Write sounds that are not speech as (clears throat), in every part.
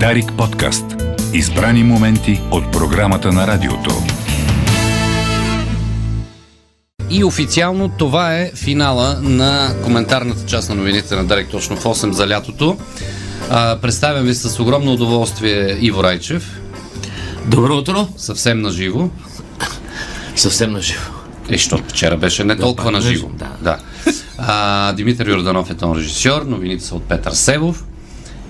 Дарик подкаст. Избрани моменти от програмата на радиото. И официално това е финала на коментарната част на новините на Дарик точно в 8 за лятото. А, представям ви с огромно удоволствие Иво Райчев. Добро утро. Съвсем наживо. Съвсем наживо. Е, защото вчера беше не толкова наживо. да. да. А, Димитър Йорданов е тон режисьор, новините са от Петър Севов.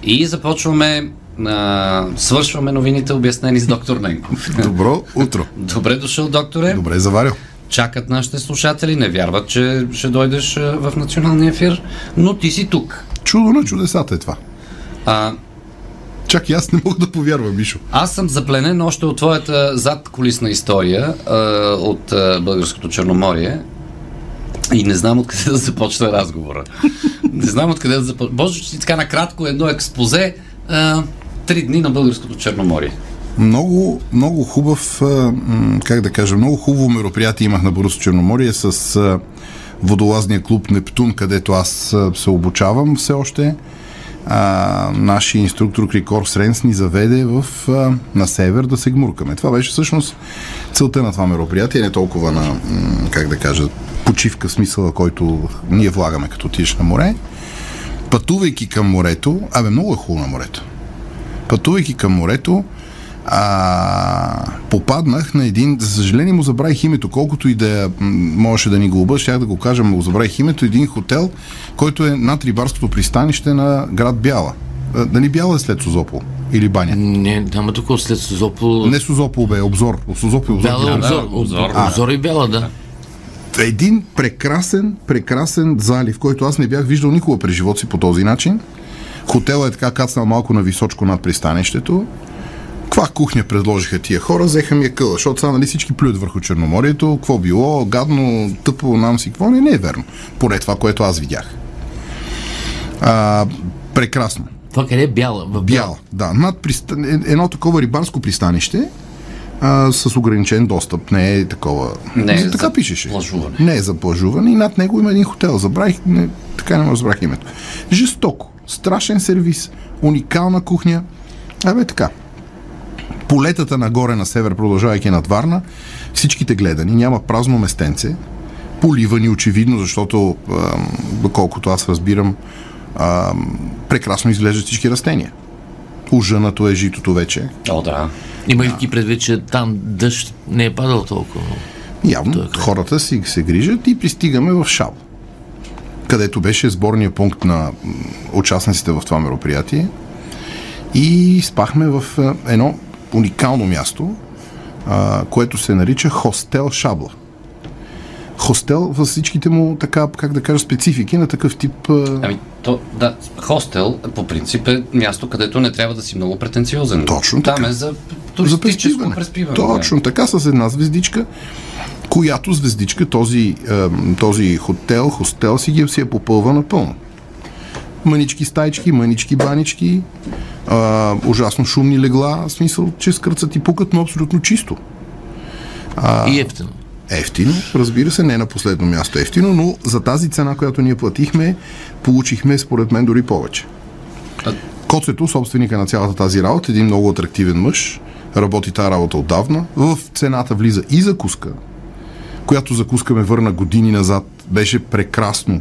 И започваме, а, свършваме новините обяснени с доктор Ненков. Добро утро. Добре дошъл, докторе. Добре заварил. Чакат нашите слушатели, не вярват, че ще дойдеш в националния ефир, но ти си тук. Чудо на чудесата е това. А, Чак и аз не мога да повярвам, Мишо. Аз съм запленен още от твоята задколисна история а, от а, Българското Черноморие и не знам откъде да започна разговора. Не знам откъде да започна. Боже, че така накратко едно експозе. А, три дни на Българското Черноморие. Много, много хубав, как да кажа, много хубаво мероприятие имах на Борусо Черноморие с водолазния клуб Нептун, където аз се обучавам все още. А, нашия инструктор Крикор Сренс ни заведе в, а, на север да се гмуркаме. Това беше всъщност целта на това мероприятие, не толкова на, как да кажа, почивка в смисъла, който ние влагаме като отидеш на море. Пътувайки към морето, абе много е хубаво на морето. Пътувайки към морето, а, попаднах на един, за съжаление му забравих името, колкото и да можеше да ни го обърш, щях да го кажа, му забравих името, един хотел, който е над рибарското пристанище на град Бяла. Дали Бяла е след Созопол? Или Баня? Не, няма такова след Созопол. Не Созопол бе, обзор. Созопол обзор. Бяла няма. обзор. обзор, Обзор, обзор и бяла, да. един прекрасен, прекрасен залив, който аз не бях виждал никога през живота си по този начин. Хотелът е така кацнал малко на височко над пристанището. Каква кухня предложиха тия хора, взеха ми я къла, защото сега нали всички плюят върху Черноморието, какво било, гадно, тъпо, нам си, какво не, не е верно. Поне това, което аз видях. А, прекрасно. Това къде е бяла? В Бял, да. Над пристан... е- едно такова рибарско пристанище а, с ограничен достъп. Не е такова. Не е За- така за пишеше. плажуване. Не е за плажуване и над него има един хотел. Забравих, не, така не разбрах името. Жестоко. Страшен сервис. Уникална кухня. Абе така. Полетата нагоре на север, продължавайки над Варна, всичките гледани, няма празно местенце, поливани очевидно, защото, ам, доколкото аз разбирам, ам, прекрасно изглеждат всички растения. Ужънато е житото вече. О, да. Имайки предвид, че там дъжд не е падал толкова. Явно хората си се грижат и пристигаме в Шал, където беше сборния пункт на участниците в това мероприятие. И спахме в е, едно уникално място, а, което се нарича Хостел Шабла. Хостел във всичките му, така, как да кажа, специфики на такъв тип а, Ами, то, да, хостел по принцип е място, където не трябва да си много претенциозен. Точно Там така. е за за туристическо преспиване. преспиване. Точно така, с една звездичка, която звездичка този, този хотел, хостел си ги си е попълва напълно. Мънички стайчки, мънички банички, а, ужасно шумни легла, в смисъл, че скърцат и пукат, но абсолютно чисто. И ефтино. Ефтино, разбира се, не на последно място ефтино, но за тази цена, която ние платихме, получихме, според мен, дори повече. Коцето, собственика на цялата тази работа, един много атрактивен мъж, работи тази работа отдавна. В цената влиза и закуска, която закуска ме върна години назад. Беше прекрасно.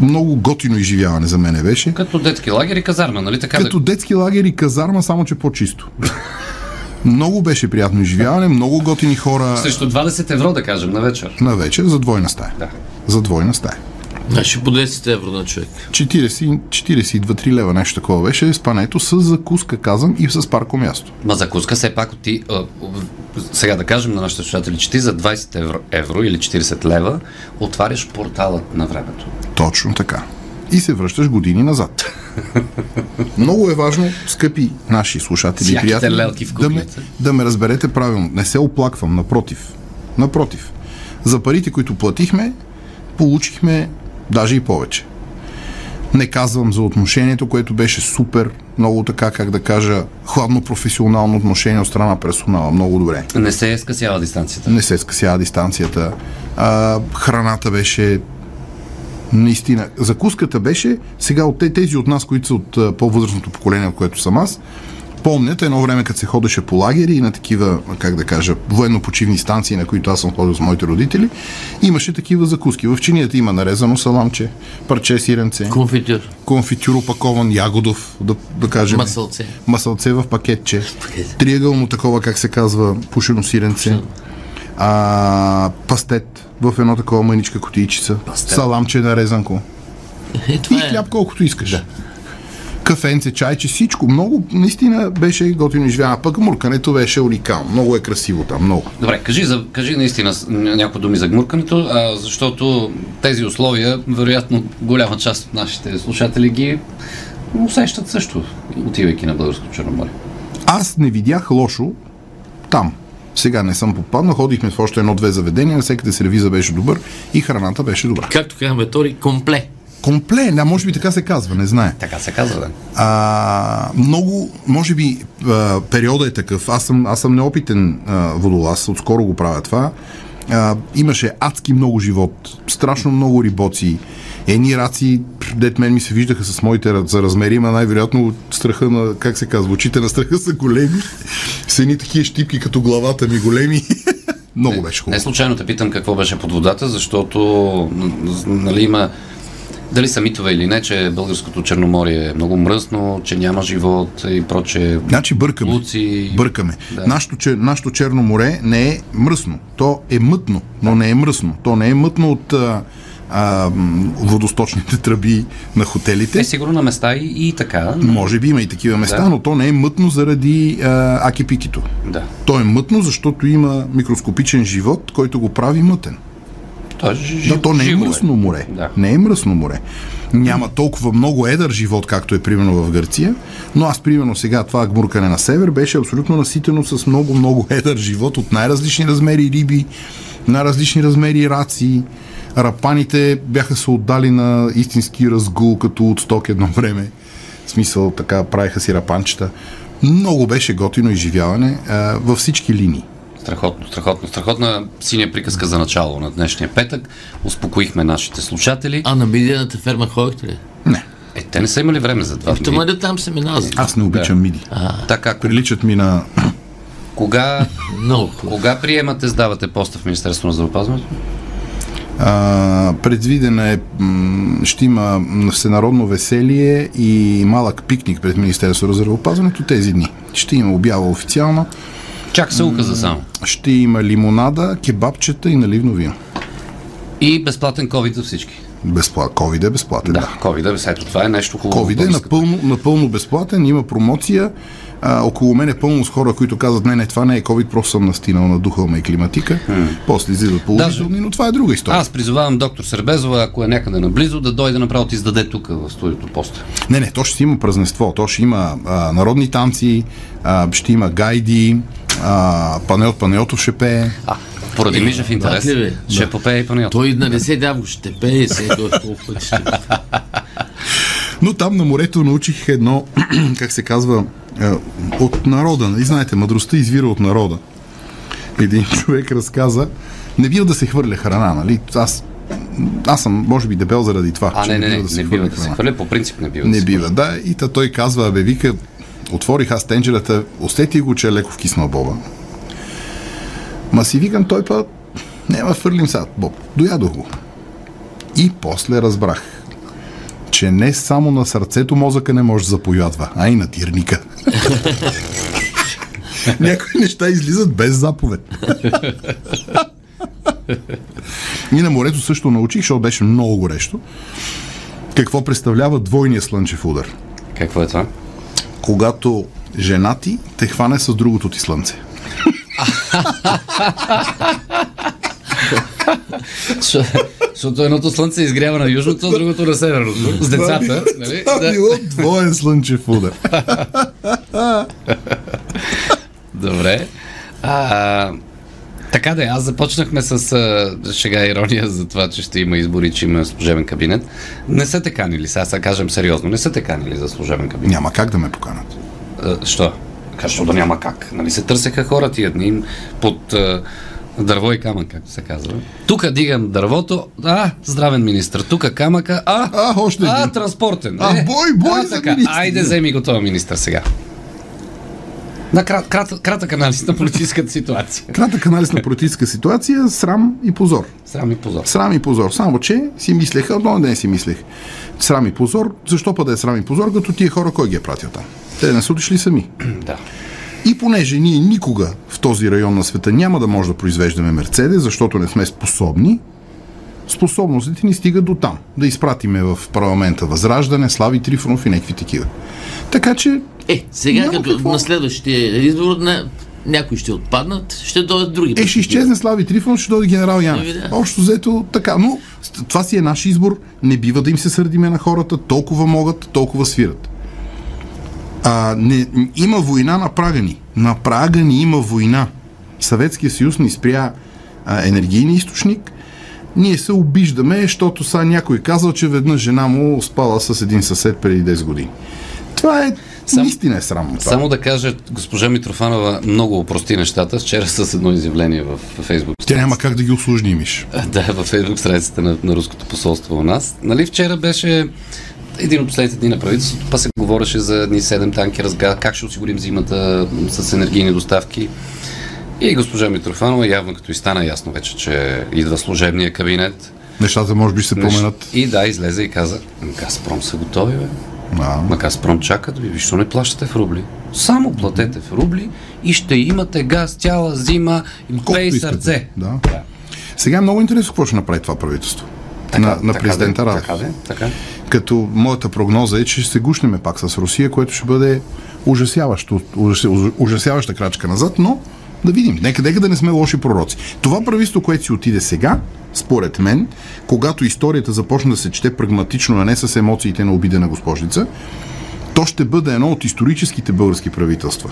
Много готино изживяване за мене беше. Като детски лагер и казарма, нали така? Като детски лагер и казарма, само че по-чисто. Много беше приятно изживяване, много готини хора. Срещу 20 евро, да кажем, на вечер. на вечер за двойна стая. Да. За двойна стая. Значи по 10 евро на човек. 40, 42-3 лева, нещо такова беше спането с закуска, казвам, и с парко място. Ма закуска все пак ти... А, сега да кажем на нашите слушатели, че ти за 20 евро, евро или 40 лева отваряш порталът на времето. Точно така. И се връщаш години назад. Много е важно, скъпи наши слушатели и приятели, да ме, да ме разберете правилно. Не се оплаквам, напротив. Напротив. За парите, които платихме, получихме даже и повече. Не казвам за отношението, което беше супер, много така, как да кажа, хладно професионално отношение от страна на персонала. Много добре. Не се скъсява дистанцията. Не се скъсява дистанцията. А, храната беше Наистина. Закуската беше, сега от те- тези от нас, които са от по-възрастното поколение, от което съм аз, помнят едно време, като се ходеше по лагери и на такива, как да кажа, военно-почивни станции, на които аз съм ходил с моите родители, имаше такива закуски. В чинията има нарезано саламче, парче сиренце, Конфитюр. конфитюр опакован, ягодов, да, да кажем. Масълце. Масълце в пакетче. пакет. Триъгълно такова, как се казва, пушено сиренце. А, пастет в едно такова мъничка кутийчица. Пастет. Саламче нарезанко. Е, И това е. хляб колкото искаш. Да. Кафенце, чайче, всичко. Много, наистина беше готино изживяване. Пък муркането беше уникално. Много е красиво там, много. Добре, кажи, за, кажи наистина някои думи за гмуркането, а, защото тези условия, вероятно, голяма част от нашите слушатели ги усещат също, отивайки на Българско Черноморие. Аз не видях лошо там. Сега не съм попаднал, ходихме в още едно-две заведения, навсекъде сервиза беше добър и храната беше добра. Както казваме Тори, компле. Компле, да, може би така се казва, не знае. Така се казва, да. А, много, може би, а, периода е такъв. Аз съм, аз съм неопитен а, водолаз, отскоро го правя това. А, имаше адски много живот, страшно много рибоци. Едни раци, дет мен ми се виждаха с моите за размери, има най-вероятно страха на, как се казва, очите на страха са големи. С едни такива щипки като главата ми големи. (laughs) много беше Не хубаво. случайно те питам какво беше под водата, защото нали, има дали са митове или не, че българското Черноморие е много мръсно, че няма живот и проче. Значи бъркаме. Луци. Бъркаме. Да. Нашето, че, нашето Черно море не е мръсно. То е мътно, но не е мръсно. То не е мътно от а, водосточните тръби на хотелите. Е, сигурно на места и, и така. но- Може би има и такива места, Да. но то не е мътно заради а, акипикито. Да. То е мътно, защото има микроскопичен живот, който го прави мътен. То, е жи, Да, то не е живо мръсно море. Да. Не е мръсно море. Няма толкова много едър живот, както е примерно в Гърция, но аз примерно сега това гмуркане на север беше абсолютно наситено с много-много (laughs) едър живот от най-различни размери риби, най-различни размери раци. Рапаните бяха се отдали на истински разгул, като от сток едно време. В смисъл, така правиха си рапанчета. Много беше готино изживяване а, във всички линии. Страхотно, страхотно. Страхотна синя приказка за начало на днешния петък. Успокоихме нашите слушатели. А на мидената ферма ходихте ли? Не, Е, те не са имали време за. Тома да там се минава. за- аз не обичам миди. Така, Приличат ми на (coughs) кога, Много кога приемате, сдавате поста в Министерството на здравеопазването? А, предвидена е, ще има всенародно веселие и малък пикник пред Министерството на здравеопазването тези дни. Ще има обява официално, Чак се указа само. ще има лимонада, кебабчета и наливно вино. И безплатен COVID за всички. Безплат. COVID е безплатен. Да, COVID, ето това е нещо хубаво. COVID е напълно, напълно безплатен, има промоция. А, около мен е пълно с хора, които казват, не, не, това не е COVID, просто съм настинал, надухал ме и климатика. После излизат положителни, но това е друга история. Аз призовавам доктор Сербезова, ако е някъде наблизо, да дойде направо да издаде тук в студиото поста. Не, не, то ще си има празненство. То ще има а, народни танци, а, ще има гайди, а, Панел Панеотов ще пее. А, поради Мижев интерес, ли, бе? ще попее и панел. Той на 10 август ще пее, се колко пъти ще Но там на морето научих едно, (clears throat) как се казва, от народа. И знаете, мъдростта извира от народа. Един (laughs) човек разказа, не бива да се хвърля храна, нали? Аз, аз съм, може би, дебел заради това. А, че не, не, не, не бива да се хвърля, по принцип не бива да Не се бива, да. И та той казва, бе, вика, отворих аз тенджерата, усетих го, че е леко вкисна боба. Ма си викам, той път, няма фърлим сега боб. Доядох го. И после разбрах, че не само на сърцето мозъка не може да запоядва, а и на тирника. (laughs) Някои неща излизат без заповед. (laughs) И на морето също научих, защото беше много горещо. Какво представлява двойния слънчев удар? Какво е това? Когато жена ти те хване с другото ти слънце. Защото едното слънце изгрява на южното, а другото на северното. С децата. Нали? Това Да. било двоен слънчев удар. Добре. А, така да, е, аз започнахме с а, шега ирония за това, че ще има избори, че има служебен кабинет. Не са те канили, сега сега кажем сериозно, не са те канили за служебен кабинет. Няма как да ме поканат. А, що? Защо да няма как? Нали се търсеха хора тия дни под а, Дърво и камък, както се казва. Тук дигам дървото, а, здравен министр. Тук камъка, а, А, още а, транспортен. А, бой, бой а, за така. министър. Айде, вземи го този министр сега. На крат, крат, кратък анализ на политическата ситуация. Кратък анализ на политическа ситуация, срам и позор. Срам и позор. Срам и позор. Само, че си мислеха, одно ден си мислех. Срам и позор. Защо па да е срам и позор, като тия хора кой ги е пратил там? Те не са отишли сами. (clears throat) Да. И понеже ние никога в този район на света няма да може да произвеждаме Мерцедес, защото не сме способни, способностите ни стигат до там. Да изпратиме в парламента Възраждане, Слави Трифонов и някакви такива. Така че Е, сега Няма като какво. на следващия избор на някои ще отпаднат, ще дойдат други. Е, ще изчезне Слави Трифонов, ще дойде генерал Янев. Ами да. Общо взето така, но това си е наш избор. Не бива да им се сърдиме на хората. Толкова могат, толкова свират. А, не, има война на прага ни. На прага ни има война. Съветския съюз ни спря а, енергийния източник. Ние се обиждаме, защото са някой казал, че веднъж жена му спала с един съсед преди 10 години. Това е Сам- наистина е срамно. това. Само да кажа, госпожа Митрофанова много опрости нещата вчера с едно изявление в Фейсбук. Тя няма как да ги услужни, Миш. Да, във Фейсбук страницата на, на руското посолство у нас. Нали, вчера беше един от последните дни на правителството, па се говореше за едни 7 танки разга, как ще осигурим зимата с енергийни доставки. И госпожа Митрофанова, явно като и стана ясно вече, че идва служебния кабинет. Нещата може би се променят. И да, излезе и каза, Газпром са готови, бе. А, На Газпром чакат ви, защо не плащате в рубли? Само платете в рубли и ще имате газ цяла зима пей сърце. Да. Сега е много интересно какво ще направи това правителство. на, на президента да, Радев. Така, да, така. Като моята прогноза е, че ще се гушнеме пак с Русия, което ще бъде ужасяващо, ужас- ужасяваща крачка назад, но да видим. Нека, нека да не сме лоши пророци. Това правителство, което си отиде сега, според мен, когато историята започне да се чете прагматично, а не с емоциите на обидена госпожица, то ще бъде едно от историческите български правителства,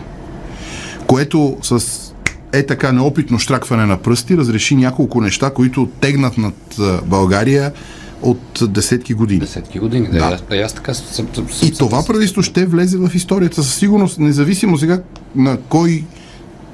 което с е така неопитно штракване на пръсти разреши няколко неща, които тегнат над България от десетки години. Десетки години. Да, Да. Аз, аз така съм, съм, съм И това правителство ще влезе в историята със сигурност, независимо сега на кой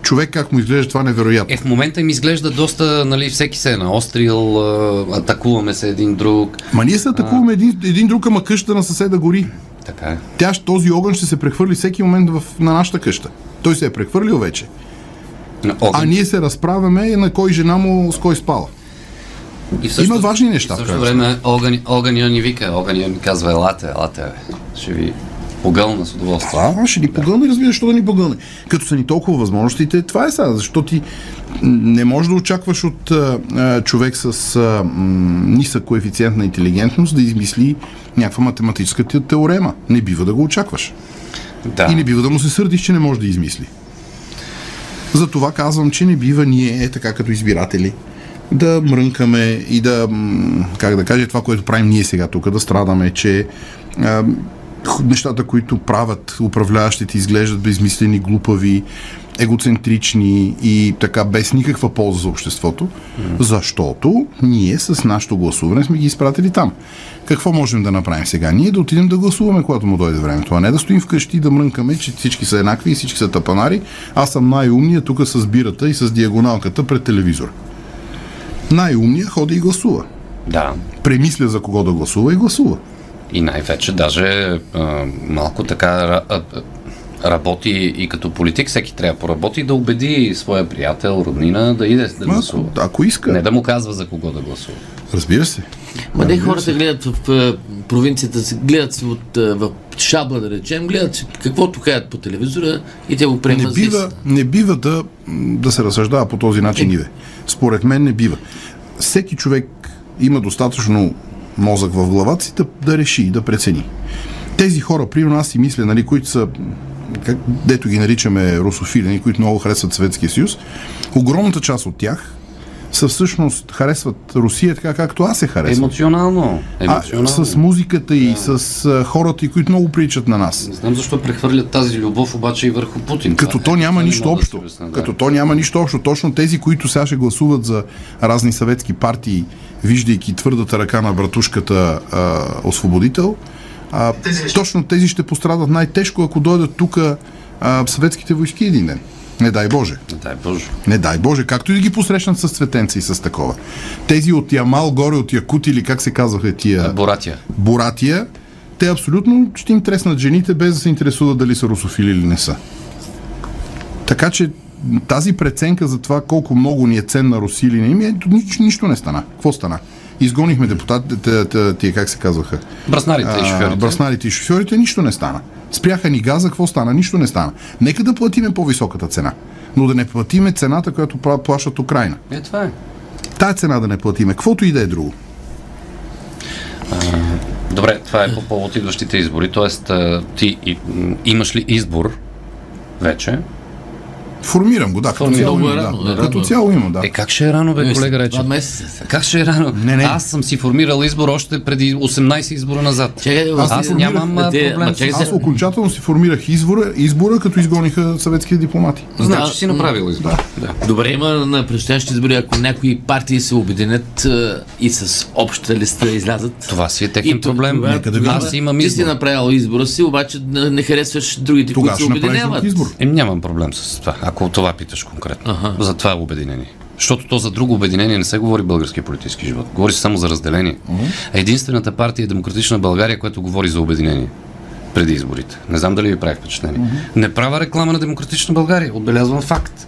човек как му изглежда това невероятно. Е, в момента ми изглежда доста, нали, всеки се е наострил, а, атакуваме се един друг. Ма ние се атакуваме един, един друг, ама къща на съседа гори. Така е. Тя, този огън ще се прехвърли всеки момент в, на нашата къща. Той се е прехвърлил вече. А ние се разправяме на кой жена му с кой спала. И в същото- има важни неща, в същото време огън, огъня ни вика, огъня ни казва, елате, елате, ще ви погълна с удоволствие. А, ще ни погълне, разбира, защо да ни погълне. Като са ни толкова възможностите, това е сега, защото ти не можеш да очакваш от а, човек с а, нисък коефициент на интелигентност да измисли някаква математическа те- теорема. Не бива да го очакваш. Да. И не бива да му се сърдиш, че не може да измисли. Затова казвам, че не бива ние, е така като избиратели, да мрънкаме и да, как да кажа, това, което правим ние сега тук, да страдаме, че а, нещата, които правят управляващите, изглеждат безмислени, глупави, егоцентрични и така без никаква полза за обществото, защото ние с нашето гласуване сме ги изпратили там. Какво можем да направим сега? Ние да отидем да гласуваме, когато му дойде времето, а не да стоим вкъщи и да мрънкаме, че всички са еднакви и всички са тапанари. Аз съм най-умният тук с бирата и с диагоналката пред телевизора. Най-умният ходи и гласува. Да. Премисля за кого да гласува и гласува. И най-вече даже а, малко така а, работи и като политик, всеки трябва да поработи и да убеди своя приятел, роднина да иде да гласува. Ако, ако иска, Не да му казва за кого да гласува. разбира се. Ма не хората гледат в а, провинцията, гледат си от, в Шабла, да речем, гледат си каквото кажат по телевизора и те го Не приемат бива, за- не бива да, да се разсъждава по този начин, Иве. Според мен не бива. Всеки човек има достатъчно мозък в главата си да, да реши, да прецени. Тези хора, примерно аз си мисля, нали, които са как, дето ги наричаме русофилени, които много харесват Съветския съюз, огромната част от тях са всъщност харесват Русия така, както аз се харесвам. Емоционално. А, Емоционално. с музиката и с а, хората, които много приличат на нас. Не знам защо прехвърлят тази любов обаче и върху Путин. Като Това то е- няма не нищо да общо. си обясня, да. Като то няма нищо общо. Точно тези, които сега ще гласуват за разни съветски партии, виждайки твърдата ръка на братушката а, освободител, а, точно тези ще пострадат най-тежко, ако дойдат тук а, съветските войски един ден. Не дай Боже. Дай Боже. Не дай Боже, както и да ги посрещнат с цветенци и с такова. Тези от Ямал, горе от Якут или как се казваха тия Боратия. Боратия, те абсолютно ще им треснат жените, без да се интересуват дали са русофили или не са. Така че тази преценка за това колко много ни е ценна Руси или не им, е, нищо, нищо не стана. Какво стана? Изгонихме депутатите, те- тия как се казваха? Браснарите и шофьорите. Браснарите и шофьорите, нищо не стана. Спряха ни газа, какво стана? Нищо не стана. Нека да платиме по-високата цена, но да не платиме цената, която пла- плащат Украина. Е, това е. Тая цена да не платиме, каквото и да е друго. Добре, това е по повод идващите избори. Тоест, а, ти имаш ли избор вече? Формирам го, да. Като Формирам цяло го, имам, рано, да. рано. Като цяло имам, да. Е, как ще е рано, бе, колега Рече? Два месеца. Как ще е рано? Не, не. Аз съм си формирал избор още преди 18 избора назад. Чакай, Аз, аз аз нямам Те- проблем чакай Аз окончателно си формирах избора, избора като изгониха съветските дипломати. Значи си направил избор. Да. Добре, има на предстоящи избори, ако някои партии се обединят и с обща листа излязат. Това си е техен проблем. тогава- Нека да Аз имам Ти си избор. направил избора си, обаче не не харесваш другите, които ще се обединяват. избор. Е, нямам проблем с това, ако това питаш конкретно. За това е обединение. Защото то за друго обединение не се говори в българския политически живот. Говори се само за разделение. А единствената партия е Демократична България, която говори за обединение преди изборите. Не знам дали ви прави впечатление. Не правя реклама на Демократична България. Отбелязвам факт.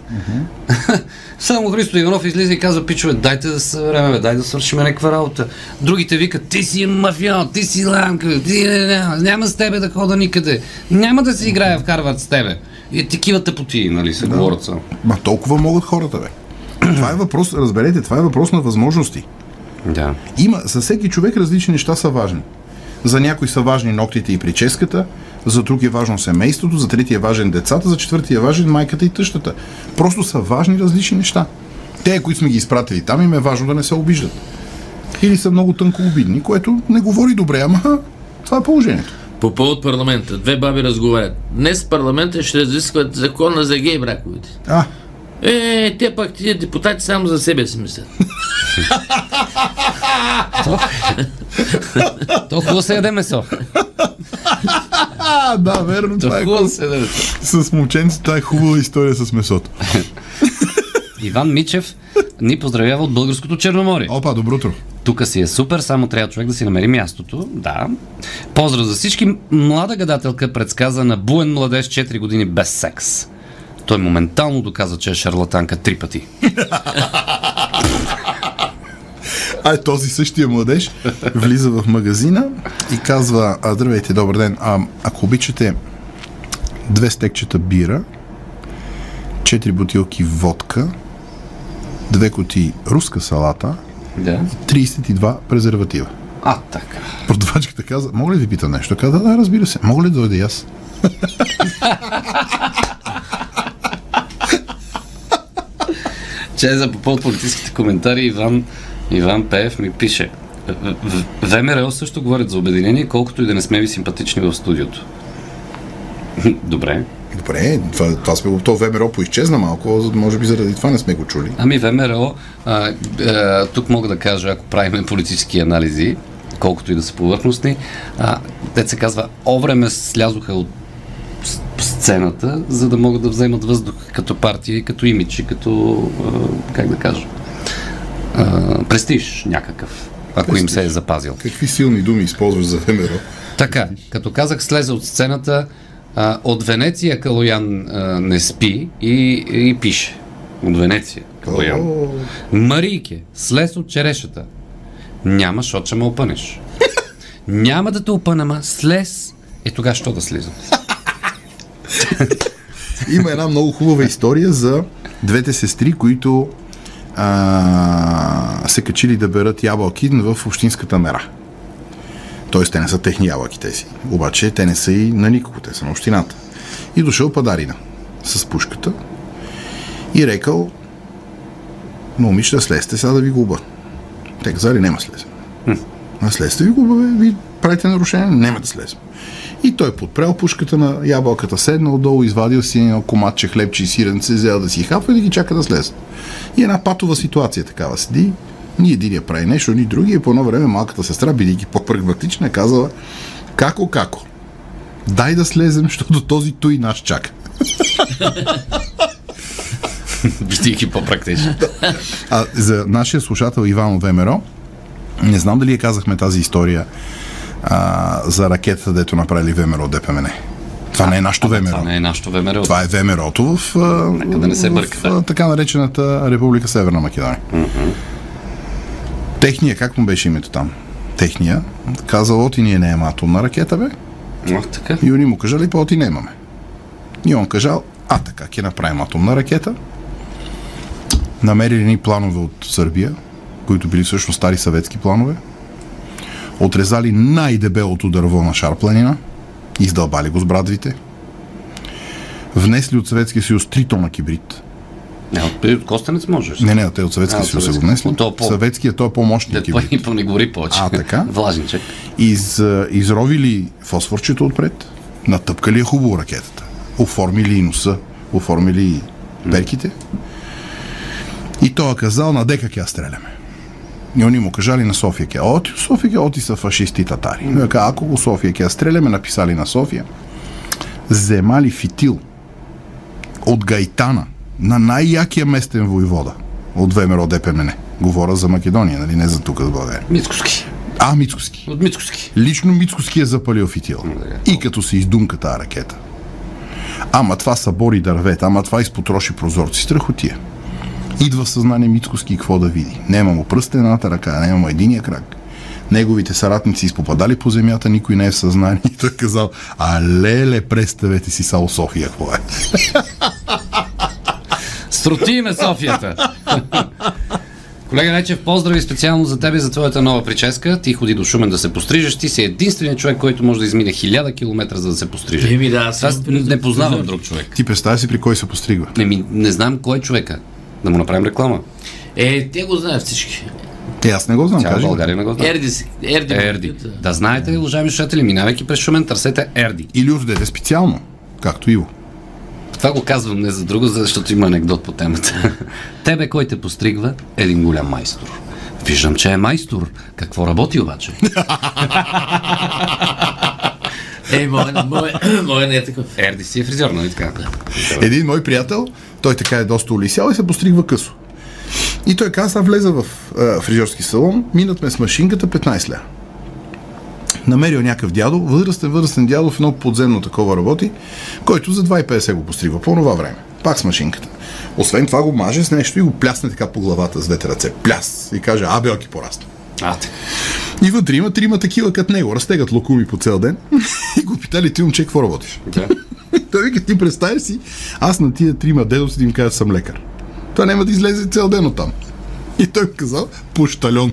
(laughs) Само Христо Иванов излиза и казва, пичове, дайте да се време, дай да свършим някаква работа. Другите викат, ти си мафион, ти си ламка, ти няма, няма с тебе да хода никъде. Няма да си играя в Харвард с тебе. И такива тъпоти, нали, се говорят само. Ма толкова могат хората, бе. това е въпрос, разберете, това е въпрос на възможности. Да. Има, за всеки човек различни неща са важни. За някой са важни ногтите и прическата, за друг е важно семейството, за трети е важен децата, за четвърти е важен майката и тъщата. Просто са важни различни неща. Те, които сме ги изпратили там, им е важно да не се обиждат. Или са много тънко обидни, което не говори добре, ама това е положението. По повод парламента, две баби разговарят. Днес парламента ще разискват закона за гей браковете. А, Е, те пак тия депутати само за себе си мислят. (laughs) Толкова се яде месо. (laughs) да, верно, това е Толкова се яде месо. с момченци, това е хубава история с месото. (laughs) Иван Мичев ни поздравява от българското Черноморие. Опа, добро утро. Тук си е супер, само трябва човек да си намери мястото. Да. Поздрав за всички. Млада гадателка предсказа на буен младеж 4 години без секс. Той моментално доказа, че е шарлатанка три пъти. А е, този същия младеж влиза в магазина и казва, а, здравейте, добър ден, а, ако обичате две стекчета бира, четири бутилки водка, две коти руска салата, Да. 32 презерватива. А, така. Продавачката каза, мога ли да ви питам нещо? Каза, да, разбира се. Мога ли да дойда и аз? Че за по повод политическите коментари Иван, Иван Пеев ми пише ВМРО също говорят за обединение, колкото и да не сме ви симпатични в студиото. (laughs) Добре. Добре, това, това сме го, то ВМРО поизчезна малко, може би заради това не сме го чули. Ами ВМРО, а, а, тук мога да кажа, ако правим политически анализи, колкото и да са повърхностни, а, те се казва, овреме слязоха от сцената, за да могат да вземат въздух като партия, като имидж, като, а, как да кажа, а, престиж някакъв, ако им се е запазил. Какви силни думи използваш за ВМРО? Така, като казах, слезе от сцената, а, от Венеция Калоян а, не спи и, и пише. От Венеция Калоян. Марийке, слез от черешата. Няма, защото ще ме опънеш. (laughs) Няма да те опъна, ма слез. Е тогава, що да слизам? (laughs) Има една много хубава история за двете сестри, които а, се качили да берат ябълки в общинската мера. Тоест, те не са техни ябълки тези. Обаче, те не са и на никого, те са на общината. И дошъл падарина с пушката и рекал момичета, слезте сега да ви губа. Те казали, няма слезем. А слезте ви губа, бе, ви правите нарушение, няма да слезем. И той подпрел пушката на ябълката, седнал долу, извадил си едно коматче хлебче и сиренце, взел да си хапва и да ги чака да слезат. И една патова ситуация такава седи. Ни един прави нещо, ни други. И по едно време малката сестра, бидейки по-прагматична, е казала Како, како? Дай да слезем, защото този той наш чака. Бидейки по-практичен. А за нашия слушател Иван ВМРО, не знам дали я казахме тази история а, за ракетата, дето направили ВМРО ДПМН. Това не е нашото ВМРО. Това не е нашото ВМРО. Това е ВМРО-то в, Нека да не се бърка, в да. така наречената Република Северна Македония. Техния, как му беше името там? Техния, казал, оти ние не имаме атомна ракета, бе. О, така. И они му кажали, па оти немаме. И он кажал, а така, ќе направим атомна ракета. Намерили ни планове от Сърбия, които били всъщност стари съветски планове. Отрезали най-дебелото дърво на Шар планина. Издълбали го с брадвите. Внесли от Съветския съюз 3 тона кибрид. Не, от, от Костенец можеш. Не, не, те от Съветския А, от съюз са го Съветския. внесли. По- Съветския, той е по-мощният Те по, кибрид. по не говори повече. А, така? (laughs) Влажничек. Из, изровили фосфорчето отпред, натъпкали я хубаво ракетата, оформили и носа, оформили и перките. И той е казал, на дека ја стреляме. И они му кажали на София ќе. Оти София ќе, оти са фашисти и татари. Но ка, ако го София ја стреляме, написали на София, земали фитил от Гайтана на най-якия местен воевода от ВМРО ДПМН. Говоря за Македония, нали? Не за тук, за България. Мицкоски. А, Мицкоски. От Мицкоски. Лично Мицкоски е запалил фитил. И като се издумка тази ракета. Ама това събори дървета, ама това изпотроши прозорци. Страхотия. Идва в съзнание Мицкоски какво да види. Нема му пръстената ръка, нема му единия крак. Неговите съратници изпопадали по земята, никой не е в съзнание. И (laughs) той е казал, а леле, представете си само София, какво е. (laughs) Срути ме Софията. Колега Лечев, поздрави специално за тебе за твоята нова прическа. Ти ходи до Шумен да се пострижеш. Ти си единственият човек, който може да измине хиляда километра за да се постриже. Еми да, аз Аз не познавам друг човек. Ти представя си при кой се постригва. Не, ми, не знам кой е човека. Да му направим реклама. Е, те го знаят всички. Е, аз не го знам, Цяла. България не го знае. Ерди, Ерди. Ерди. Да знаете, уважаеми слушатели, минавайки през Шумен, търсете Ерди. Или отдете специално, както Иво. Това го казвам не за друго, защото има анекдот по темата. (laughs) Тебе, кой те постригва, е един голям майстор. Виждам, че е майстор. Какво работи обаче? (laughs) Е, моя, моя, моя не е такъв. Ерди си е фризьор, нали така? Един мой приятел, той така е доста улисял и се постригва късо. И той каза, влеза в а, фризьорски салон, минат ме с машинката 15 ля. Намерил някакъв дядо, възрастен, възрастен дядо в едно подземно такова работи, който за 2,50 го постригва по това време. Пак с машинката. Освен това го маже с нещо и го плясне така по главата с двете ръце. Пляс! И каже, а белки порасна. А, така. И вътре има трима такива като него, разтегат локуми по цял ден (laughs) и го питали ти момче, какво работиш? Да. (laughs) Той вика, ти представи си, аз на тия трима дедовци да им кажа, съм лекар. Той няма да излезе цял ден от там. И той казал, пуштальон.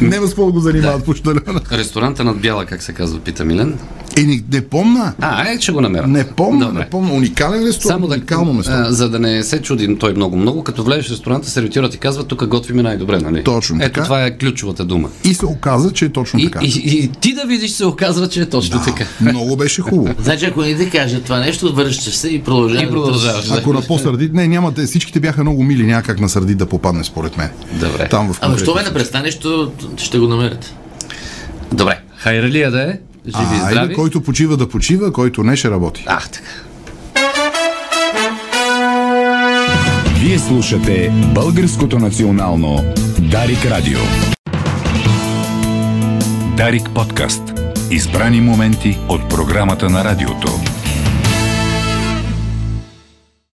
С какво да го занимават пуштальона. Ресторанта над Бяла, как се казва, пита Милен. Е, не, не помна. А, е, ще го намеря. Не помна, Добре. не помна. Уникален ресторант, Само да, уникално место. а, за да не се чуди той много-много, като влезеш в ресторанта, сервитьорът ти казва, тук готвиме най-добре, нали? Точно Ето така. това е ключовата дума. И се оказа, че е точно И, така. и, и, ти да видиш, се оказва, че е точно така. Много беше хубаво. (laughs) Значи, ако не ти кажа това нещо, връщаш се и продължаваш. И продължаваш, да да. Ако на по-сърдит, не, няма те, всичките бяха много мили, няма как на сърдит да попадне според мен. Добре. Там в Ама що ме не престанеш, ще го намерите. Добре. Хайралия да е. Живи А, здрави. айде, който почива да почива, който не ще работи. Ах, така. Вие слушате Българското национално Дарик Радио. Дарик подкаст. Избрани моменти от програмата на радиото.